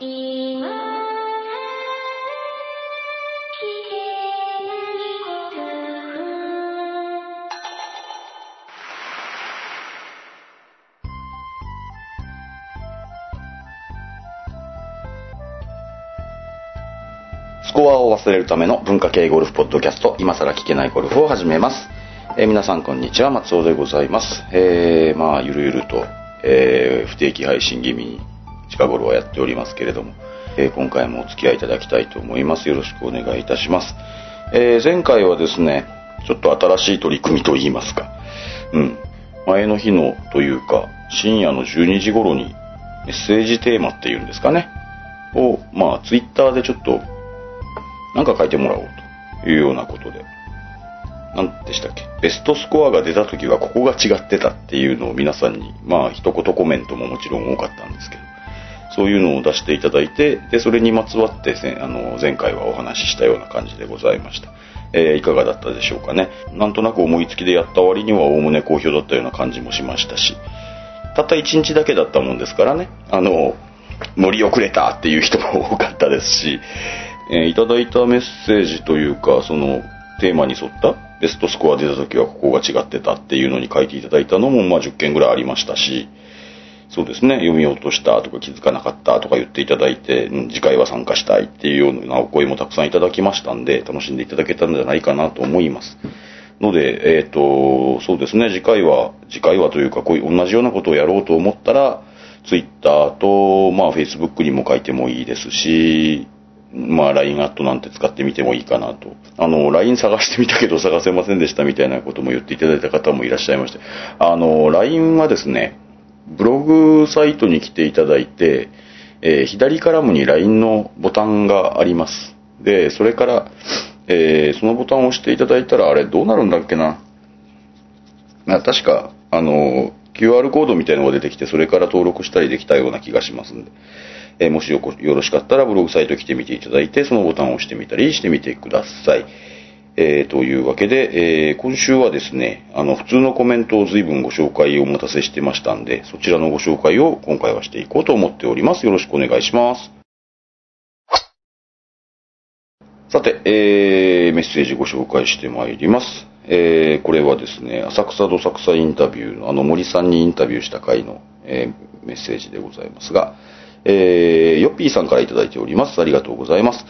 いことスコアを忘れるための文化系ゴルフポッドキャスト、今更聞けないゴルフを始めます。えー皆さんこんにちは、松尾でございます。えー、まあ、ゆるゆると、えー不定期配信気味に近頃はやっておりますけれども、えー今回もお付き合いいただきたいと思います。よろしくお願いいたします。えー前回はですね、ちょっと新しい取り組みといいますか、うん、前の日のというか、深夜の12時頃にメッセージテーマっていうんですかね、を、まあ、ツイッターでちょっとなんか書いてもらおうというようなことで。何でしたっけ？ベストスコアが出た時はここが違ってたっていうのを皆さんに、まあ一言コメントももちろん多かったんですけど、そういうのを出していただいて、で、それにまつわってせあの、前回はお話ししたような感じでございました。えーいかがだったでしょうかね。なんとなく思いつきでやった割にはおおむね好評だったような感じもしましたし、たった1日だけだったもんですからね、あの、乗り遅れたっていう人も多かったですし、えーいただいたメッセージというか、その、テーマに沿ったベストスコア出た時はここが違ってたっていうのに書いていただいたのも、まあ10件ぐらいありましたし、そうですね、読み落としたとか気づかなかったとか言っていただいて、次回は参加したいっていうようなお声もたくさんいただきましたんで、楽しんでいただけたんじゃないかなと思います。ので、えっ、と、そうですね、次回は、次回はというか、こういう同じようなことをやろうと思ったら、ツイッターと、まあ、フェイスブックにも書いてもいいですし、まあ、LINE アットなんて使ってみてもいいかなと。あの、LINE 探してみたけど探せませんでしたみたいなことも言っていただいた方もいらっしゃいまして。あの、LINE はですね、ブログサイトに来ていただいて、えー左カラムに LINE のボタンがあります。で、それから、えーそのボタンを押していただいたら、あれどうなるんだっけな？ま、確か、あの、QR コードみたいなのが出てきて、それから登録したりできたような気がしますんで、えーもしよろしかったらブログサイト来てみていただいて、そのボタンを押してみたりしてみてください。えーというわけで、えー今週はですね、あの、普通のコメントを随分ご紹介をお待たせしてましたんで、そちらのご紹介を今回はしていこうと思っております。よろしくお願いします。さて、えー、メッセージご紹介してまいります。えー、これはですね、浅草どさくさインタビューの、あの森さんにインタビューした回の、えーメッセージでございますが、えー、ヨッピーさんからいただいております。ありがとうございます。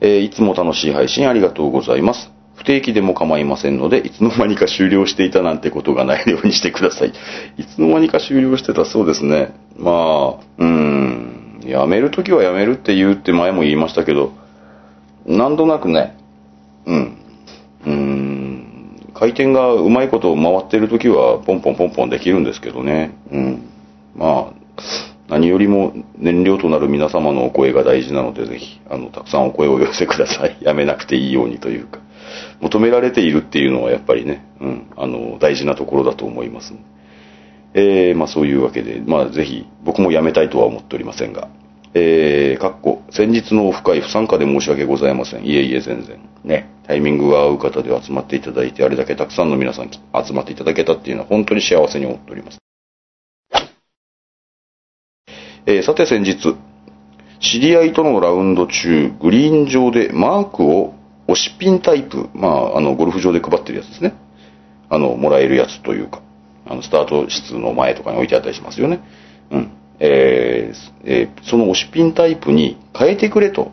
えーいつも楽しい配信ありがとうございます。不定期でも構いませんので、いつの間にか終了していたなんてことがないようにしてください。いつの間にか終了してたそうですね。まあ、うーん、やめるときはやめるって言うって前も言いましたけど、なんとなくね、うん。うーん。回転がうまいこと回ってるときは、ポンポンポンポンできるんですけどね。うん。まあ、何よりも燃料となる皆様のお声が大事なので、ぜひ、あの、たくさんお声をお寄せください。やめなくていいようにというか。求められているっていうのはやっぱりね、うん、あの、大事なところだと思います。えー、まあそういうわけで、まあぜひ、僕もやめたいとは思っておりませんが、えー、かっこ、先日のオフ会不参加で申し訳ございません。いえいえ、全然。ね、タイミングが合う方で集まっていただいて、あれだけたくさんの皆さん集まっていただけたっていうのは本当に幸せに思っております。えーさて先日、知り合いとのラウンド中、グリーン上でマークを押しピンタイプ、まあ、あの、ゴルフ場で配ってるやつですね。あの、もらえるやつというか、あの、スタート室の前とかに置いてあったりしますよね。うん。えーえーその押しピンタイプに変えてくれと、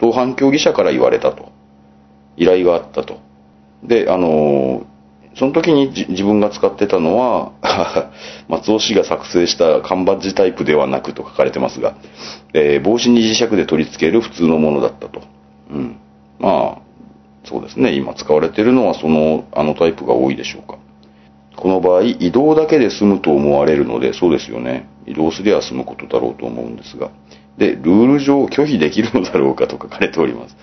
同伴競技者から言われたと。依頼があったと。で、あのーその時に自分が使ってたのは、松尾氏が作成した缶バッジタイプではなくと書かれてますが、えー帽子に磁石で取り付ける普通のものだったと。うん。まあ、そうですね。今使われているのはその、あのタイプが多いでしょうか。この場合、移動だけで済むと思われるので、そうですよね。移動すりゃ済むことだろうと思うんですが。で、ルール上拒否できるのだろうかと書かれております。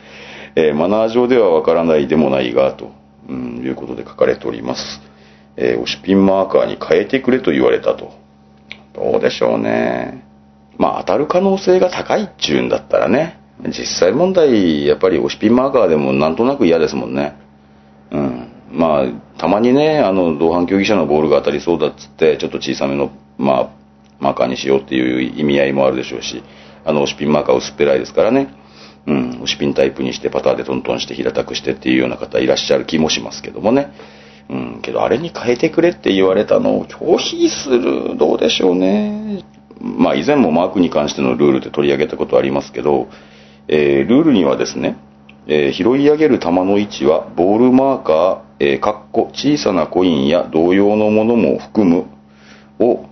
えーマナー上ではわからないでもないが、と、うん、いうことで書かれております。えー押しピンマーカーに変えてくれと言われたと。どうでしょうね。まあ当たる可能性が高いっちゅうんだったらね。実際問題、やっぱり押しピンマーカーでもなんとなく嫌ですもんね。うん。まあ、たまにね、あの、同伴競技者のボールが当たりそうだっつって、ちょっと小さめの、まあ、マーカーにしようっていう意味合いもあるでしょうし、あの、押しピンマーカー薄っぺらいですからね。うん、押しピンタイプにしてパターでトントンして平たくしてっていうような方いらっしゃる気もしますけどもね。うん、けどあれに変えてくれって言われたのを拒否する、どうでしょうね。まあ以前もマークに関してのルールで取り上げたことありますけど、えー、ルールにはですね、えー、拾い上げる球の位置はボールマーカー、えー、かっこ小さなコインや同様のものも含むを、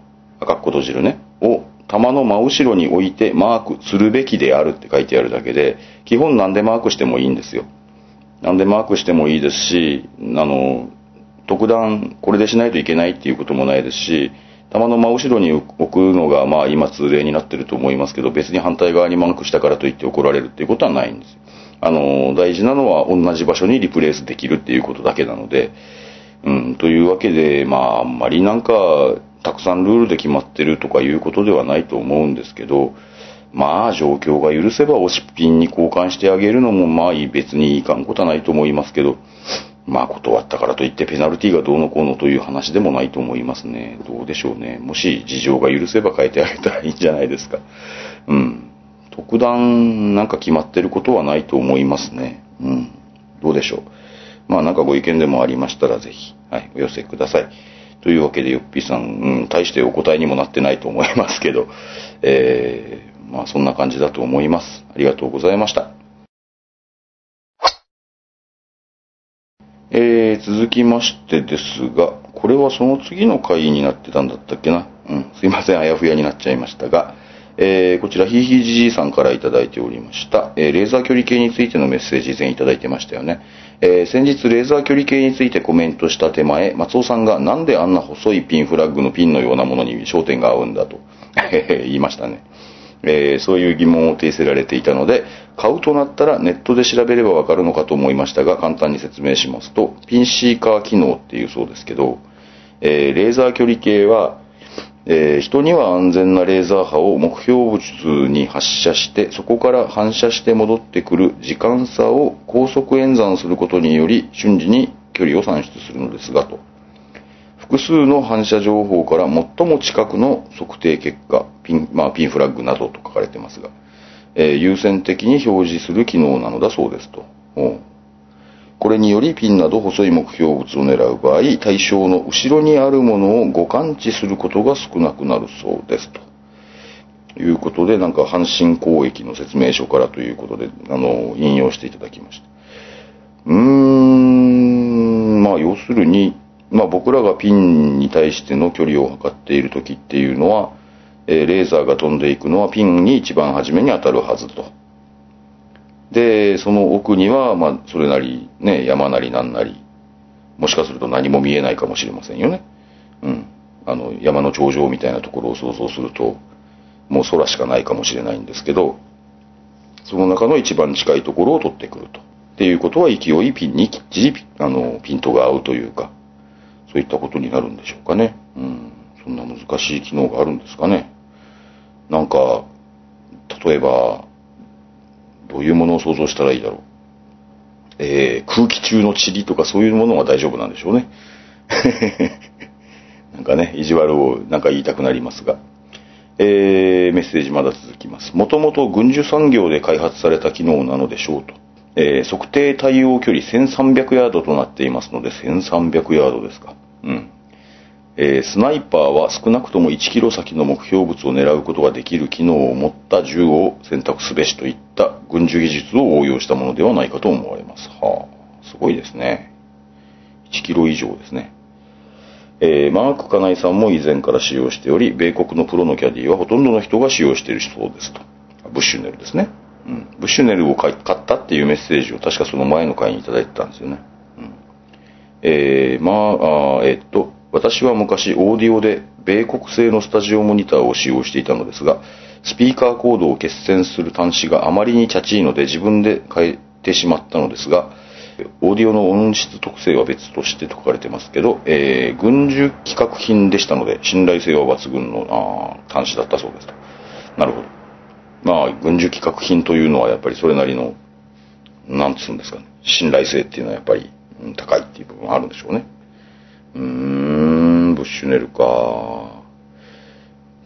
かっこ閉じるね、を球の真後ろに置いてマークするべきであるって書いてあるだけで、基本何でマークしてもいいんですよ。何でマークしてもいいですし、あの、特段これでしないといけないっていうこともないですし、球の真後ろに置くのが、まあ今通例になってると思いますけど、別に反対側にマークしたからといって怒られるっていうことはないんです。あの、大事なのは同じ場所にリプレイスできるっていうことだけなので、うん、というわけで、まああんまりなんか、たくさんルールで決まってるとかいうことではないと思うんですけど、まあ状況が許せば押しピンに交換してあげるのもまあ別にいかんことはないと思いますけど、まあ断ったからといってペナルティがどうのこうのという話でもないと思いますね。どうでしょうね。もし事情が許せば変えてあげたらいいんじゃないですか。うん。特段なんか決まってることはないと思いますね。うん。どうでしょう。まあなんかご意見でもありましたらぜひ、はい、お寄せください。というわけで、よっぴーさん、うん、大してお答えにもなってないと思いますけど、えー、まあそんな感じだと思います。ありがとうございました。えー、続きましてですが、これはその次の回になってたんだったっけな？うん、すいません、あやふやになっちゃいましたが、えー、こちら、ひいひいじじいさんからいただいておりました。えー、レーザー距離計についてのメッセージ以前いただいてましたよね。えー、先日、レーザー距離計についてコメントした手前、松尾さんがなんであんな細いピンフラッグのピンのようなものに焦点が合うんだと 言いましたね。えー、そういう疑問を呈せられていたので、買うとなったらネットで調べればわかるのかと思いましたが、簡単に説明しますと、ピンシーカー機能っていうそうですけど、えー、レーザー距離計は、えー、人には安全なレーザー波を目標物に発射して、そこから反射して戻ってくる時間差を高速演算することにより、瞬時に距離を算出するのですが、と。複数の反射情報から最も近くの測定結果、ピン、まあ、ピンフラッグなどと書かれてますが、えー、優先的に表示する機能なのだそうですと。これによりピンなど細い目標物を狙う場合、対象の後ろにあるものを誤感知することが少なくなるそうですと。いうことで、なんか阪神交易の説明書からということで、あの、引用していただきました。うーん、まあ要するに、まあ僕らがピンに対しての距離を測っている時っていうのは、えレーザーが飛んでいくのはピンに一番初めに当たるはずと。で、その奥には、まあ、それなり、ね、山なりなんなり、もしかすると何も見えないかもしれませんよね。うん。あの、山の頂上みたいなところを想像すると、もう空しかないかもしれないんですけど、その中の一番近いところを取ってくると。っていうことは勢いピンにきっちりあのピントが合うというか、そういったことになるんでしょうかね。うん。そんな難しい機能があるんですかね。なんか、例えば、どういうものを想像したらいいだろう。えー、空気中の塵とかそういうものは大丈夫なんでしょうね。なんかね、意地悪をなんか言いたくなりますが。えー、メッセージまだ続きます。もともと軍需産業で開発された機能なのでしょうと。えー、測定対応距離1300ヤードとなっていますので、1300ヤードですか。うん。えー、スナイパーは少なくとも1キロ先の目標物を狙うことができる機能を持った銃を選択すべしといった軍需技術を応用したものではないかと思われます。はあ、すごいですね。1キロ以上ですね。えー、マークカナイさんも以前から使用しており、米国のプロのキャディはほとんどの人が使用しているそうですと。ブッシュネルですね。うん。ブッシュネルを買ったっていうメッセージを確かその前の回にいただいてたんですよね。えー、まあ、えー、っと、私は昔オーディオで米国製のスタジオモニターを使用していたのですが、スピーカーコードを決戦する端子があまりにチャチいので自分で変えてしまったのですが、オーディオの音質特性は別としてと書かれてますけど、えー、軍需規格品でしたので、信頼性は抜群のあ端子だったそうですと。なるほど。まあ、軍需規格品というのはやっぱりそれなりの、なんつうんですかね、信頼性っていうのはやっぱり高いっていう部分はあるんでしょうね。うーん、ブッシュネルか。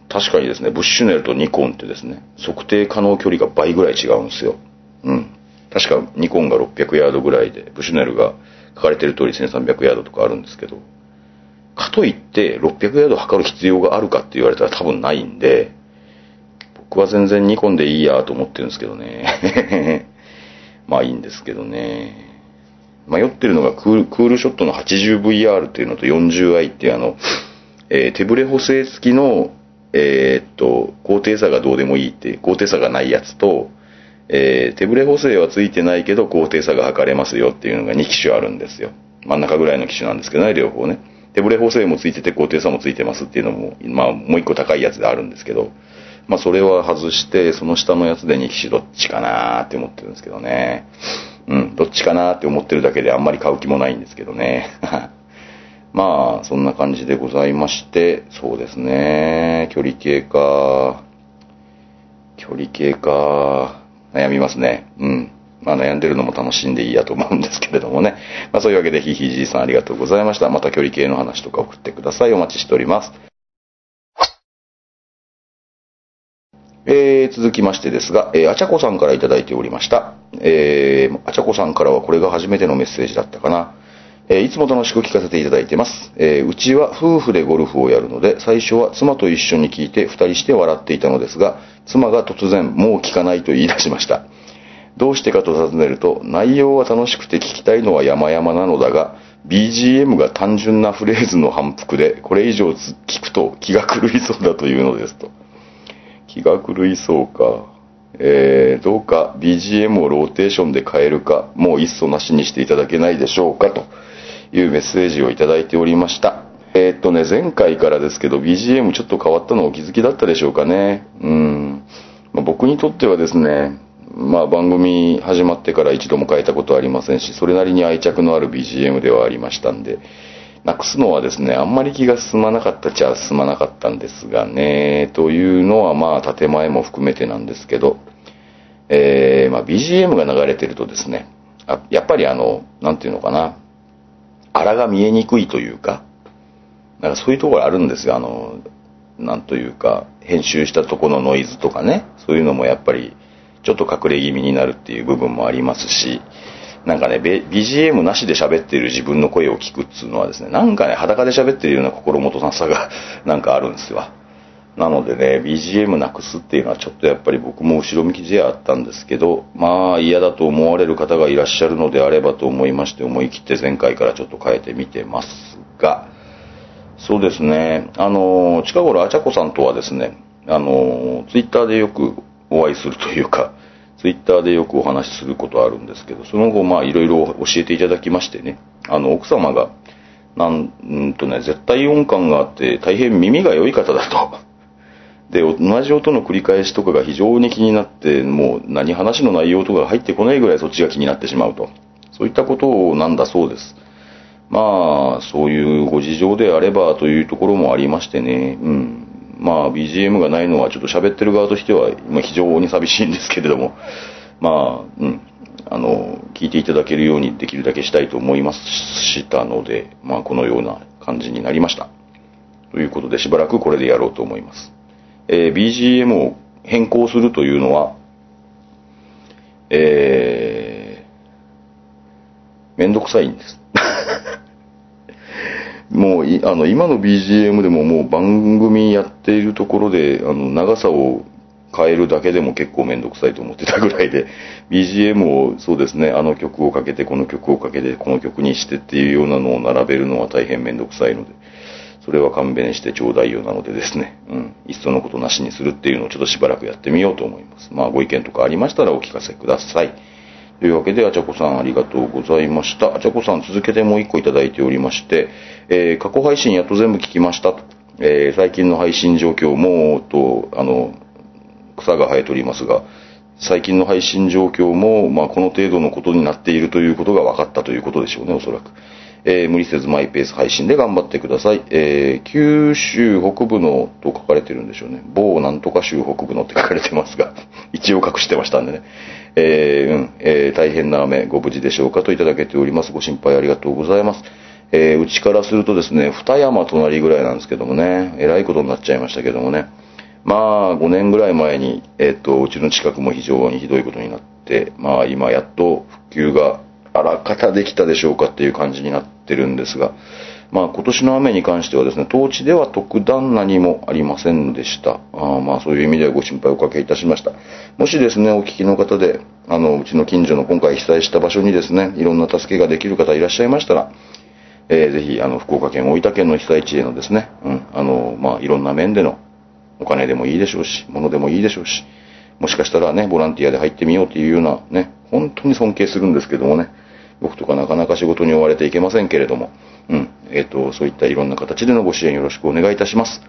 確かにですね、ブッシュネルとニコンってですね、測定可能距離が倍ぐらい違うんですよ。うん。確かニコンが600ヤードぐらいで、ブッシュネルが書かれてる通り1300ヤードとかあるんですけど、かといって600ヤード測る必要があるかって言われたら多分ないんで、僕は全然ニコンでいいやと思ってるんですけどね。まあいいんですけどね。迷ってるのがクールショットの 80VR っていうのと 40i っていうあの、えー手ブレ補正付きの、えーっと、高低差がどうでもいいって、高低差がないやつと、えー手ブレ補正はついてないけど高低差が測れますよっていうのが2機種あるんですよ。真ん中ぐらいの機種なんですけどね、両方ね。手ブレ補正もついてて高低差もついてますっていうのも、まあもう一個高いやつであるんですけど、まあそれは外して、その下のやつで2機種どっちかなーって思ってるんですけどね。うん、どっちかなって思ってるだけであんまり買う気もないんですけどね。まあ、そんな感じでございまして、そうですね、距離計か、距離計か、悩みますね。うん。まあ悩んでるのも楽しんでいいやと思うんですけれどもね。まあそういうわけで、ひひじいさんありがとうございました。また距離計の話とか送ってください。お待ちしております。えー、続きましてですが、えー、あちゃこさんからいただいておりました。えー、あちゃこさんからはこれが初めてのメッセージだったかな。えーいつも楽しく聞かせていただいてます。えーうちは夫婦でゴルフをやるので、最初は妻と一緒に聞いて二人して笑っていたのですが、妻が突然、もう聞かないと言い出しました。どうしてかと尋ねると、内容は楽しくて聞きたいのは山々なのだが、BGM が単純なフレーズの反復で、これ以上聞くと気が狂いそうだというのですと。気が狂いそうか。えー、どうか BGM をローテーションで変えるか、もう一層なしにしていただけないでしょうかというメッセージをいただいておりました。えーっとね、前回からですけど BGM ちょっと変わったのお気づきだったでしょうかね。うん。まあ僕にとってはですね、まあ番組始まってから一度も変えたことはありませんし、それなりに愛着のある BGM ではありましたんで、なくすのはですね、あんまり気が進まなかったっちゃ進まなかったんですがね、というのはまあ建前も含めてなんですけど、えー、まあ BGM が流れてるとですね、あやっぱりあの、なんていうのかな、荒が見えにくいというか、なんかそういうところあるんですよ、あの、なんというか、編集したとこのノイズとかね、そういうのもやっぱり、ちょっと隠れ気味になるっていう部分もありますし、なんかね、BGM なしで喋っている自分の声を聞くっていうのはですね、なんかね、裸で喋ってるような心もとなさが なんかあるんですよ。なのでね、BGM なくすっていうのはちょっとやっぱり僕も後ろ向きであったんですけど、まあ嫌だと思われる方がいらっしゃるのであればと思いまして思い切って前回からちょっと変えてみてますが、そうですね、あの、近頃あちゃこさんとはですね、あの、ツイッターでよくお会いするというか、ツイッターでよくお話しすることあるんですけど、その後まあいろいろ教えていただきましてね、あの、奥様が、なんんとね、絶対音感があって大変耳が良い方だと。で、同じ音の繰り返しとかが非常に気になって、もう何話の内容とかが入ってこないぐらいそっちが気になってしまうと。そういったことなんだそうです。まあ、そういうご事情であればというところもありましてね、うん。まあ、BGM がないのはちょっと喋ってる側としては、ま、非常に寂しいんですけれども、まあ、うん。あの、聞いていただけるようにできるだけしたいと思いましたので、まあ、このような感じになりました。ということで、しばらくこれでやろうと思います。えー BGM を変更するというのは、えー、めんどくさいんです。もう、あの、今の BGM でももう番組やっているところで、あの、長さを変えるだけでも結構めんどくさいと思ってたぐらいで、BGM をそうですね、あの曲をかけて、この曲をかけて、この曲にしてっていうようなのを並べるのは大変めんどくさいので、それは勘弁してちょうだいよなのでですね、うん、いっそのことなしにするっていうのをちょっとしばらくやってみようと思います。まあ、ご意見とかありましたらお聞かせください。というわけで、あちゃこさんありがとうございました。あちゃこさん続けてもう一個いただいておりまして、えー過去配信やっと全部聞きましたと。えー最近の配信状況も、と、あの、草が生えておりますが、最近の配信状況も、まあ、この程度のことになっているということが分かったということでしょうね、おそらく。えー無理せずマイペース配信で頑張ってください。えー九州北部のと書かれてるんでしょうね。某なんとか州北部のって書かれてますが、一応隠してましたんでね。えーうん、えー大変な雨、ご無事でしょうかといただけております。ご心配ありがとうございます。えーうちからするとですね、二山隣ぐらいなんですけどもね、えらいことになっちゃいましたけどもね。まあ、5年ぐらい前に、えっ、と、うちの近くも非常にひどいことになって、まあ、今やっと復旧があらかたできたでしょうかっていう感じになってるんですが、まあ、今年の雨に関してはですね、当地では特段何もありませんでした。あまあ、そういう意味ではご心配をおかけいたしました。もしですね、お聞きの方で、あの、うちの近所の今回被災した場所にですね、いろんな助けができる方いらっしゃいましたら、えーぜひ、あの、福岡県、大分県の被災地へのですね、うん、あの、まあ、いろんな面でのお金でもいいでしょうし、物でもいいでしょうし、もしかしたらね、ボランティアで入ってみようというようなね、本当に尊敬するんですけどもね、僕とかなかなか仕事に追われていけませんけれども、うん、えっ、と、そういったいろんな形でのご支援よろしくお願いいたします。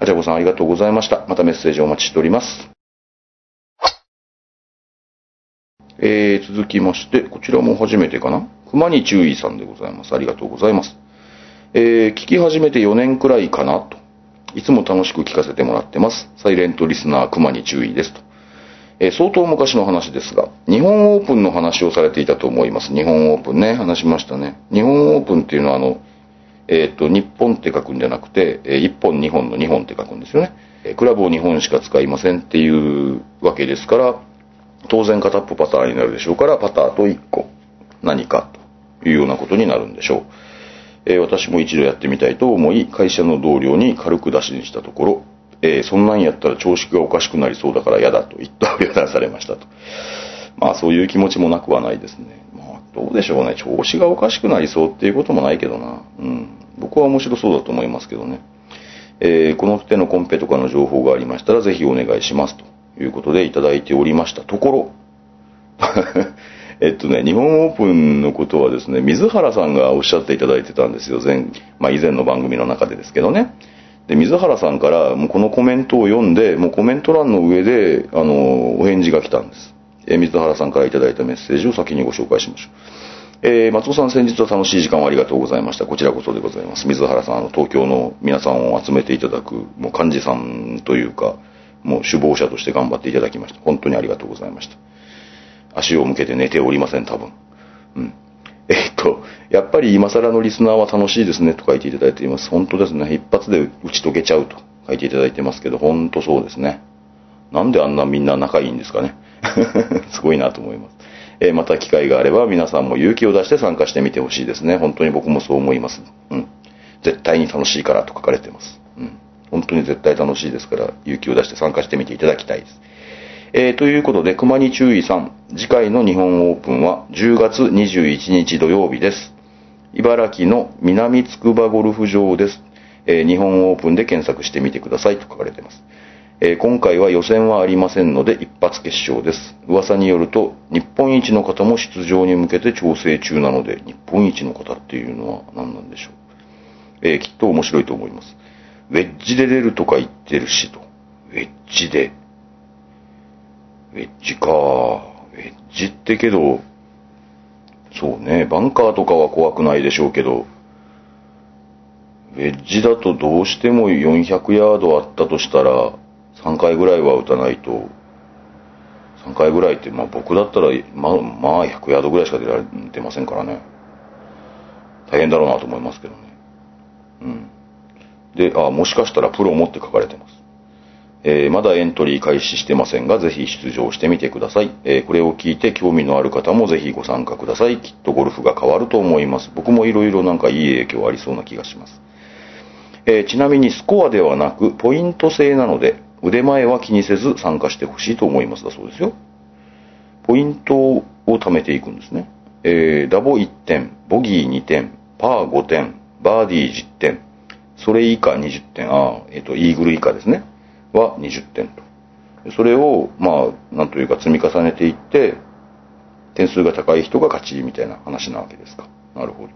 あちゃこさんありがとうございました。またメッセージお待ちしております。えー、続きまして、こちらも初めてかな熊に注意さんでございます。ありがとうございます。えー、聞き始めて4年くらいかなと。いつも楽しく聞かせてもらってます。サイレントリスナー熊に注意ですと。えー相当昔の話ですが、日本オープンの話をされていたと思います。日本オープンね、話しましたね。日本オープンっていうのはあの、えっ、と、日本って書くんじゃなくて、えー一本日本の日本って書くんですよね。えクラブを日本しか使いませんっていうわけですから、当然片っぽパターンになるでしょうから、パターと1個何かというようなことになるんでしょう。え私も一度やってみたいと思い、会社の同僚に軽く出しにしたところ、えーそんなんやったら調子がおかしくなりそうだから嫌だと一刀両断されましたと。まあそういう気持ちもなくはないですね。まあどうでしょうね。調子がおかしくなりそうっていうこともないけどな。うん。僕は面白そうだと思いますけどね。えーこの手のコンペとかの情報がありましたらぜひお願いしますということでいただいておりましたところ、えっとね、日本オープンのことはですね、水原さんがおっしゃっていただいてたんですよ。前、まあ以前の番組の中でですけどね。で、水原さんからもうこのコメントを読んで、もうコメント欄の上で、あの、お返事が来たんです。え水原さんからいいたメッセージを先にご紹介しましょう。えー松尾さん先日は楽しい時間をありがとうございました。こちらこそでございます。水原さん、あの、東京の皆さんを集めていただく、もう幹事さんというか、もう首謀者として頑張っていただきました。本当にありがとうございました。足を向けて寝ておりません、多分。うん。えっと、やっぱり今更のリスナーは楽しいですねと書いていただいています。本当ですね。一発で打ち解けちゃうと書いていただいてますけど、本当そうですね。なんであんなみんな仲いいんですかね。すごいなと思います。えーまた機会があれば皆さんも勇気を出して参加してみてほしいですね。本当に僕もそう思います。うん。絶対に楽しいからと書かれてます。うん。本当に絶対楽しいですから、勇気を出して参加してみていただきたいです。えーということで、熊に注意さん、次回の日本オープンは10月21日土曜日です。茨城の南筑波ゴルフ場です。えー日本オープンで検索してみてくださいと書かれています。えー今回は予選はありませんので一発決勝です。噂によると日本一の方も出場に向けて調整中なので日本一の方っていうのは何なんでしょう。えーきっと面白いと思います。ウェッジで出るとか言ってるしと。ウェッジで。ウェッジか。ウェッジってけど、そうね、バンカーとかは怖くないでしょうけど、ウェッジだとどうしても400ヤードあったとしたら、3回ぐらいは打たないと、3回ぐらいって、まあ僕だったら、まあ、まあ100ヤードぐらいしか出られてませんからね。大変だろうなと思いますけどね。うん。で、あ、もしかしたらプロもって書かれてます。えーまだエントリー開始してませんが、ぜひ出場してみてください。えーこれを聞いて興味のある方もぜひご参加ください。きっとゴルフが変わると思います。僕もいろいろなんかいい影響ありそうな気がします。えーちなみにスコアではなく、ポイント制なので、腕前は気にせず参加してほしいと思いますだそうですよ。ポイントを貯めていくんですね。えーダボ1点、ボギー2点、パー5点、バーディー10点、それ以下20点、あえっ、と、イーグル以下ですね。は20点と。それを、まあ、なんというか積み重ねていって、点数が高い人が勝ちみたいな話なわけですか。なるほど。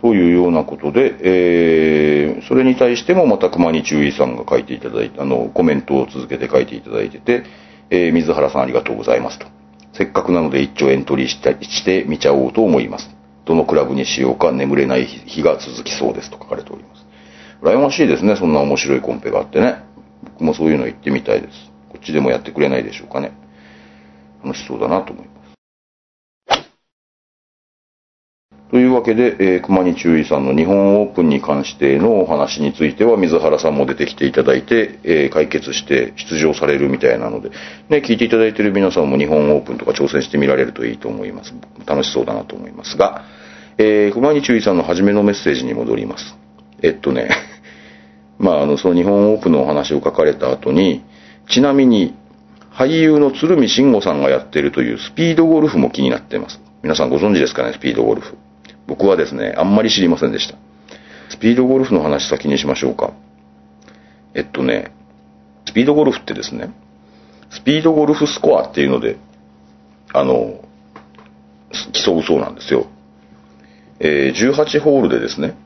というようなことで、えーそれに対してもまた熊に注意さんが書いていただいて、あの、コメントを続けて書いていただいてて、えー水原さんありがとうございますと。せっかくなので一丁エントリーしたしてみちゃおうと思います。どのクラブにしようか眠れない日が続きそうですと書かれております。羨ましいですね、そんな面白いコンペがあってね。僕もそういうの行ってみたいです。こっちでもやってくれないでしょうかね。楽しそうだなと思います。というわけで、えー、熊に注意さんの日本オープンに関してのお話については、水原さんも出てきていただいて、えー、解決して出場されるみたいなので、ね、聞いていただいている皆さんも日本オープンとか挑戦してみられるといいと思います。楽しそうだなと思いますが、えー、熊に注意さんの初めのメッセージに戻ります。えっとね、まあ、あの、その日本オープンのお話を書かれた後に、ちなみに、俳優の鶴見慎吾さんがやってるというスピードゴルフも気になっています。皆さんご存知ですかね、スピードゴルフ。僕はですね、あんまり知りませんでした。スピードゴルフの話先にしましょうか。えっとね、スピードゴルフってですね、スピードゴルフスコアっていうので、あの、競うそうなんですよ。えー、18ホールでですね、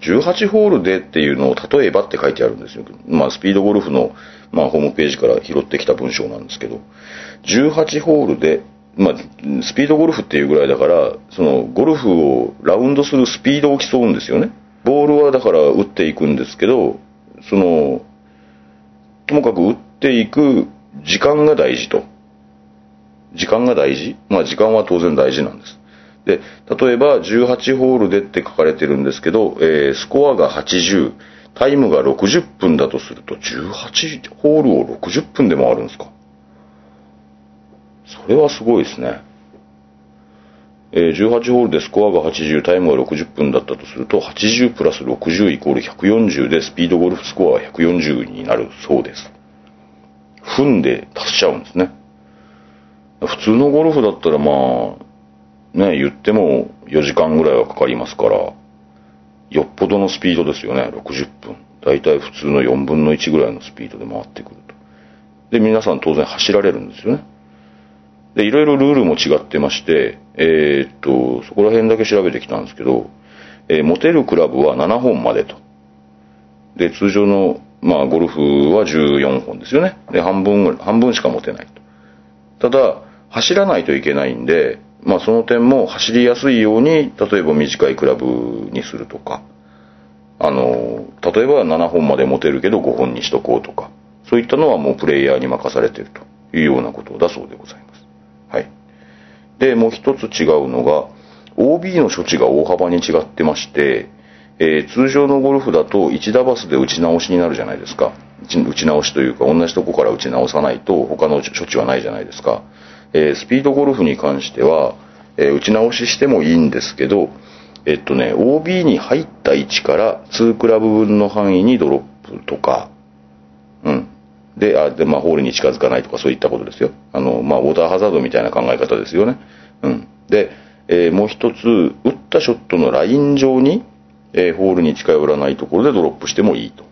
18ホールでっていうのを例えばって書いてあるんですよ。まあ、スピードゴルフの、まあ、ホームページから拾ってきた文章なんですけど、18ホールで、まあ、スピードゴルフっていうぐらいだから、その、ゴルフをラウンドするスピードを競うんですよね。ボールはだから打っていくんですけど、その、ともかく打っていく時間が大事と。時間が大事まあ時間は当然大事なんです。で、例えば18ホールでって書かれてるんですけど、えー、スコアが80、タイムが60分だとすると、18ホールを60分で回るんですか？それはすごいですね。えー、18ホールでスコアが80、タイムが60分だったとすると、80プラス60イコール140で、スピードゴルフスコアは140になるそうです。分で足しちゃうんですね。普通のゴルフだったらまあ、ね、言っても4時間ぐらいはかかりますから、よっぽどのスピードですよね、60分。だいたい普通の4分の1ぐらいのスピードで回ってくると。で、皆さん当然走られるんですよね。で、いろいろルールも違ってまして、えー、っと、そこら辺だけ調べてきたんですけど、えー、持てるクラブは7本までと。で、通常の、まあ、ゴルフは14本ですよね。で、半分、半分しか持てないと。ただ、走らないといけないんで、まあその点も走りやすいように、例えば短いクラブにするとか、あの、例えば7本まで持てるけど5本にしとこうとか、そういったのはもうプレイヤーに任されてるというようなことだそうでございます。はい。で、もう一つ違うのが、OB の処置が大幅に違ってまして、えー、通常のゴルフだと1打バスで打ち直しになるじゃないですか。打ち直しというか、同じとこから打ち直さないと他の処置はないじゃないですか。えー、スピードゴルフに関しては、えー、打ち直ししてもいいんですけど、えっとね、OB に入った位置から2クラブ分の範囲にドロップとか、うん。で、あ、で、まあ、ホールに近づかないとかそういったことですよ。あの、まあ、ウォーターハザードみたいな考え方ですよね。うん。で、えー、もう一つ、打ったショットのライン上に、えー、ホールに近寄らないところでドロップしてもいいと。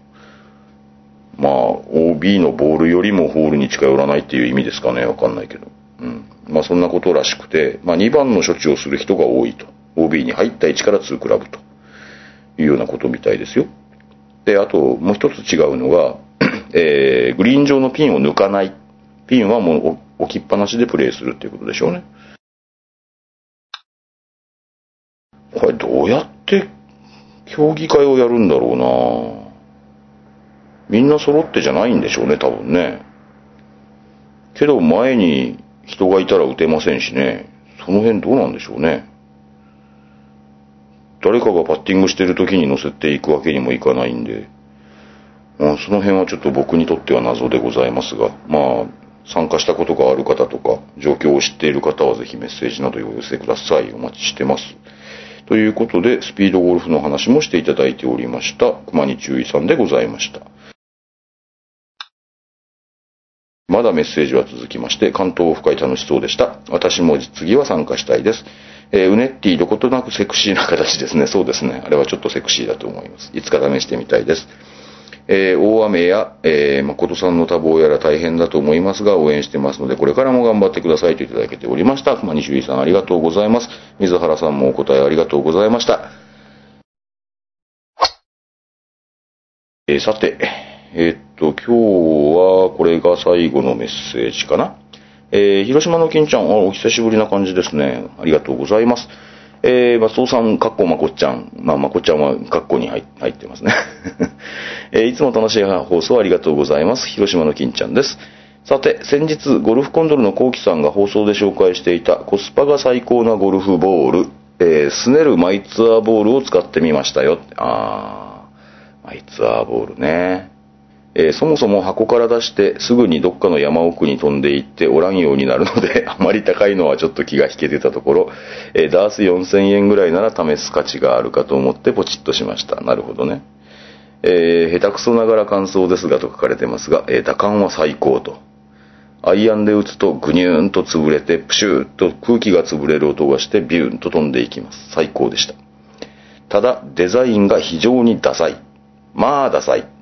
まあ、OB のボールよりもホールに近寄らないっていう意味ですかね。わかんないけど。うん。まあそんなことらしくて、まあ2番の処置をする人が多いと。OB に入った位置から2クラブというようなことみたいですよ。で、あともう一つ違うのが、えー、グリーン上のピンを抜かない。ピンはもう置きっぱなしでプレーするっていうことでしょうね。これどうやって競技会をやるんだろうなみんな揃ってじゃないんでしょうね、多分ね。けど前に人がいたら撃てませんしね。その辺どうなんでしょうね。誰かがパッティングしてる時に乗せていくわけにもいかないんで、まあ、その辺はちょっと僕にとっては謎でございますが、まあ、参加したことがある方とか、状況を知っている方はぜひメッセージなどお寄せください。お待ちしてます。ということで、スピードゴルフの話もしていただいておりました、熊に注意さんでございました。まだメッセージは続きまして、関東オフ会楽しそうでした。私も次は参加したいです。えー、うねっティどことなくセクシーな形ですね。そうですね。あれはちょっとセクシーだと思います。いつか試してみたいです。えー、大雨や、えー、誠さんの多忙やら大変だと思いますが、応援してますので、これからも頑張ってくださいといただけておりました。熊西さんありがとうございます。水原さんもお答えありがとうございました。えー、さて、え、っと、今日はこれが最後のメッセージかな。えー、広島の金ちゃん、あ、お久しぶりな感じですね。ありがとうございます。えー、松尾さん、かっこまこっちゃん。まあ、まこっちゃんはかっこに入ってますね。えー、いつも楽しい放送ありがとうございます。広島の金ちゃんです。さて、先日、ゴルフコンドルのコウキさんが放送で紹介していたコスパが最高なゴルフボールえースネルマイツアーボールを使ってみましたよ。あー、マイツアーボールね。えーそもそも箱から出してすぐにどっかの山奥に飛んでいっておらんようになるので、あまり高いのはちょっと気が引けてたところ、えーダース4000円ぐらいなら試す価値があるかと思ってポチッとしました。なるほどね。えー下手くそながら感想ですがと書かれてますが、えー打感は最高と。アイアンで打つとグニューンと潰れてプシューと空気が潰れる音がしてビューンと飛んでいきます。最高でした。ただ、デザインが非常にダサい。まあダサい。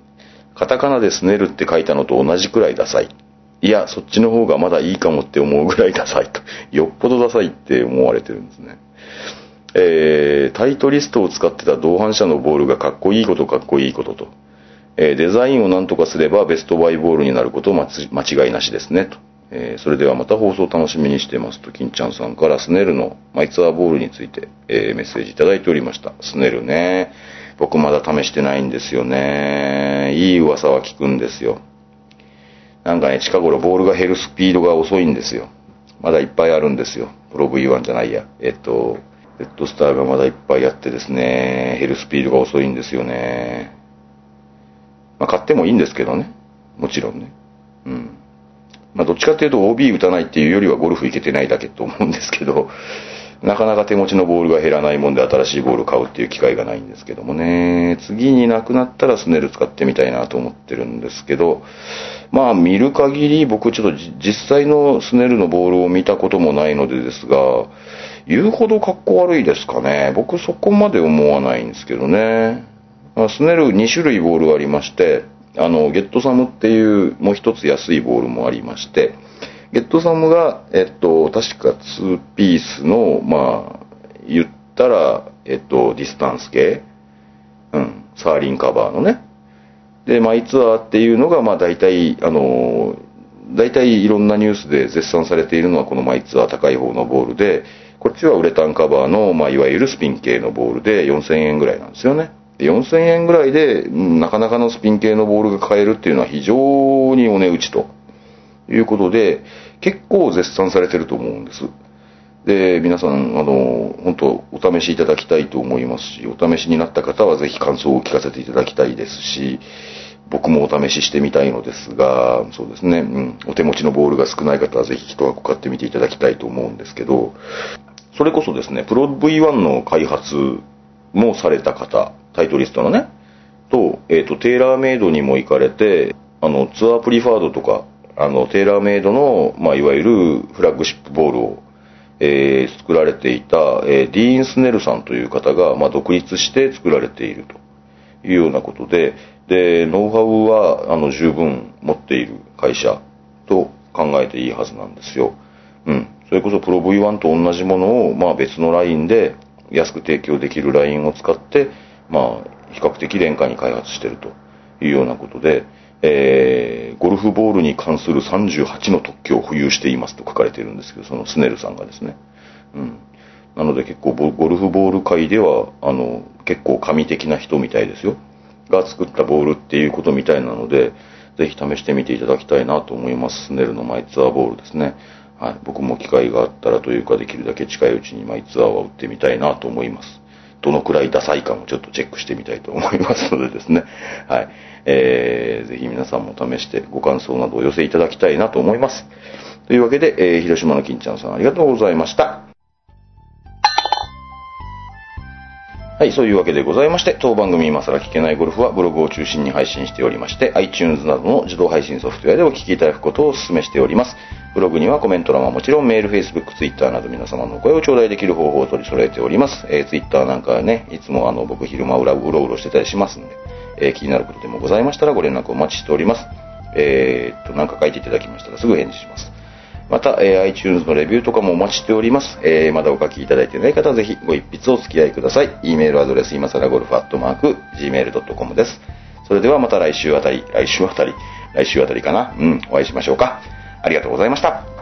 カタカナでスネルって書いたのと同じくらいダサい。いや、そっちの方がまだいいかもって思うぐらいダサいと。よっぽどダサいって思われてるんですね。えータイトリストを使ってた同伴者のボールがかっこいいことかっこいいことと。えーデザインを何とかすればベストバイボールになること間つ間違いなしですねと。えーそれではまた放送楽しみにしてますと、金ちゃんさんからスネルのマイツアーボールについて、えーメッセージいただいておりました。スネルね。僕まだ試してないんですよね。いい噂は聞くんですよ。なんかね、近頃ボールが減るスピードが遅いんですよ。まだいっぱいあるんですよ。プロ V1 じゃないや。えっと、レッドスターがまだいっぱいあってですね、減るスピードが遅いんですよね。まあ買ってもいいんですけどね。もちろんね。うん。まあどっちかっていうと OB 打たないっていうよりはゴルフ行けてないだけと思うんですけど、なかなか手持ちのボールが減らないもんで新しいボール買うっていう機会がないんですけどもね。次になくなったらスネル使ってみたいなと思ってるんですけど、まあ見る限り僕ちょっと実際のスネルのボールを見たこともないのでですが、言うほど格好悪いですかね。僕そこまで思わないんですけどね。スネル2種類ボールがありまして、あの、ゲットサムっていうもう一つ安いボールもありまして、Get Sum が、えっと、確か2ピースの、まあ、言ったら、えっと、ディスタンス系うん、 Surlyn カバーのね。で、 My Tour っていうのが、まあ大体、あの、大体いろんなニュースで絶賛されているのはこの My Tour 高い方のボールで、こっちはウレタンカバーの、まあいわゆるスピン系のボールで4000円ぐらいなんですよね。で4000円ぐらいで、なかなかのスピン系のボールが買えるっていうのは非常にお値打ちということで、結構絶賛されてると思うんです。で、皆さん、あの、本当お試しいただきたいと思いますし、お試しになった方はぜひ感想を聞かせていただきたいですし、僕もお試ししてみたいのですが、そうですね、うん、お手持ちのボールが少ない方はぜひ一箱買ってみていただきたいと思うんですけど、それこそですね、プロ V1 の開発もされた方、タイトリストのね、と、えっ、と、テーラーメイドにも行かれて、あの、ツアープリファードとか、あの、テーラーメイドの、まあ、いわゆるフラッグシップボールを、えー作られていた、えーディーン・スネルさんという方が、まあ、独立して作られているというようなことで、で、ノウハウは、あの、十分持っている会社と考えていいはずなんですよ。うん。それこそプロ V1 と同じものを、まあ別のラインで安く提供できるラインを使って、まあ比較的廉価に開発してるというようなことで、えールフボールに関する38の特許を保有していますと書かれているんですけど、そのスネルさんがですね。うん。なので結構ゴルフボール界では、あの、結構神的な人みたいですよ。が作ったボールっていうことみたいなので、ぜひ試してみていただきたいなと思います。スネルのマイツアーボールですね。はい。僕も機会があったらというか、できるだけ近いうちにマイツアーは打ってみたいなと思います。どのくらいダサいかもちょっとチェックしてみたいと思いますのでですね。はい。えー、ぜひ皆さんも試してご感想などお寄せいただきたいなと思います。というわけで、えー広島の金ちゃんさんありがとうございました。はい、そういうわけでございまして、当番組今更聞けないゴルフはブログを中心に配信しておりまして、iTunes などの自動配信ソフトウェアでお聞きいただくことをお勧めしております。ブログにはコメント欄はもちろんメール、Facebook、Twitter など皆様のお声を頂戴できる方法を取り揃えております。えー、Twitter なんかね、いつもあの僕昼間裏うろうろしてたりしますんで、えー気になることでもございましたらご連絡お待ちしております。えーっと、なんか書いていただきましたらすぐ返事します。また、えー iTunes のレビューとかもお待ちしております。えーまだお書きいただいてない方はぜひご一筆お付き合いください。e メールアドレス今更ゴルフアットマーク gmail.com です。それではまた来週あたり、来週あたり、来週あたりかな？うん、お会いしましょうか。ありがとうございました。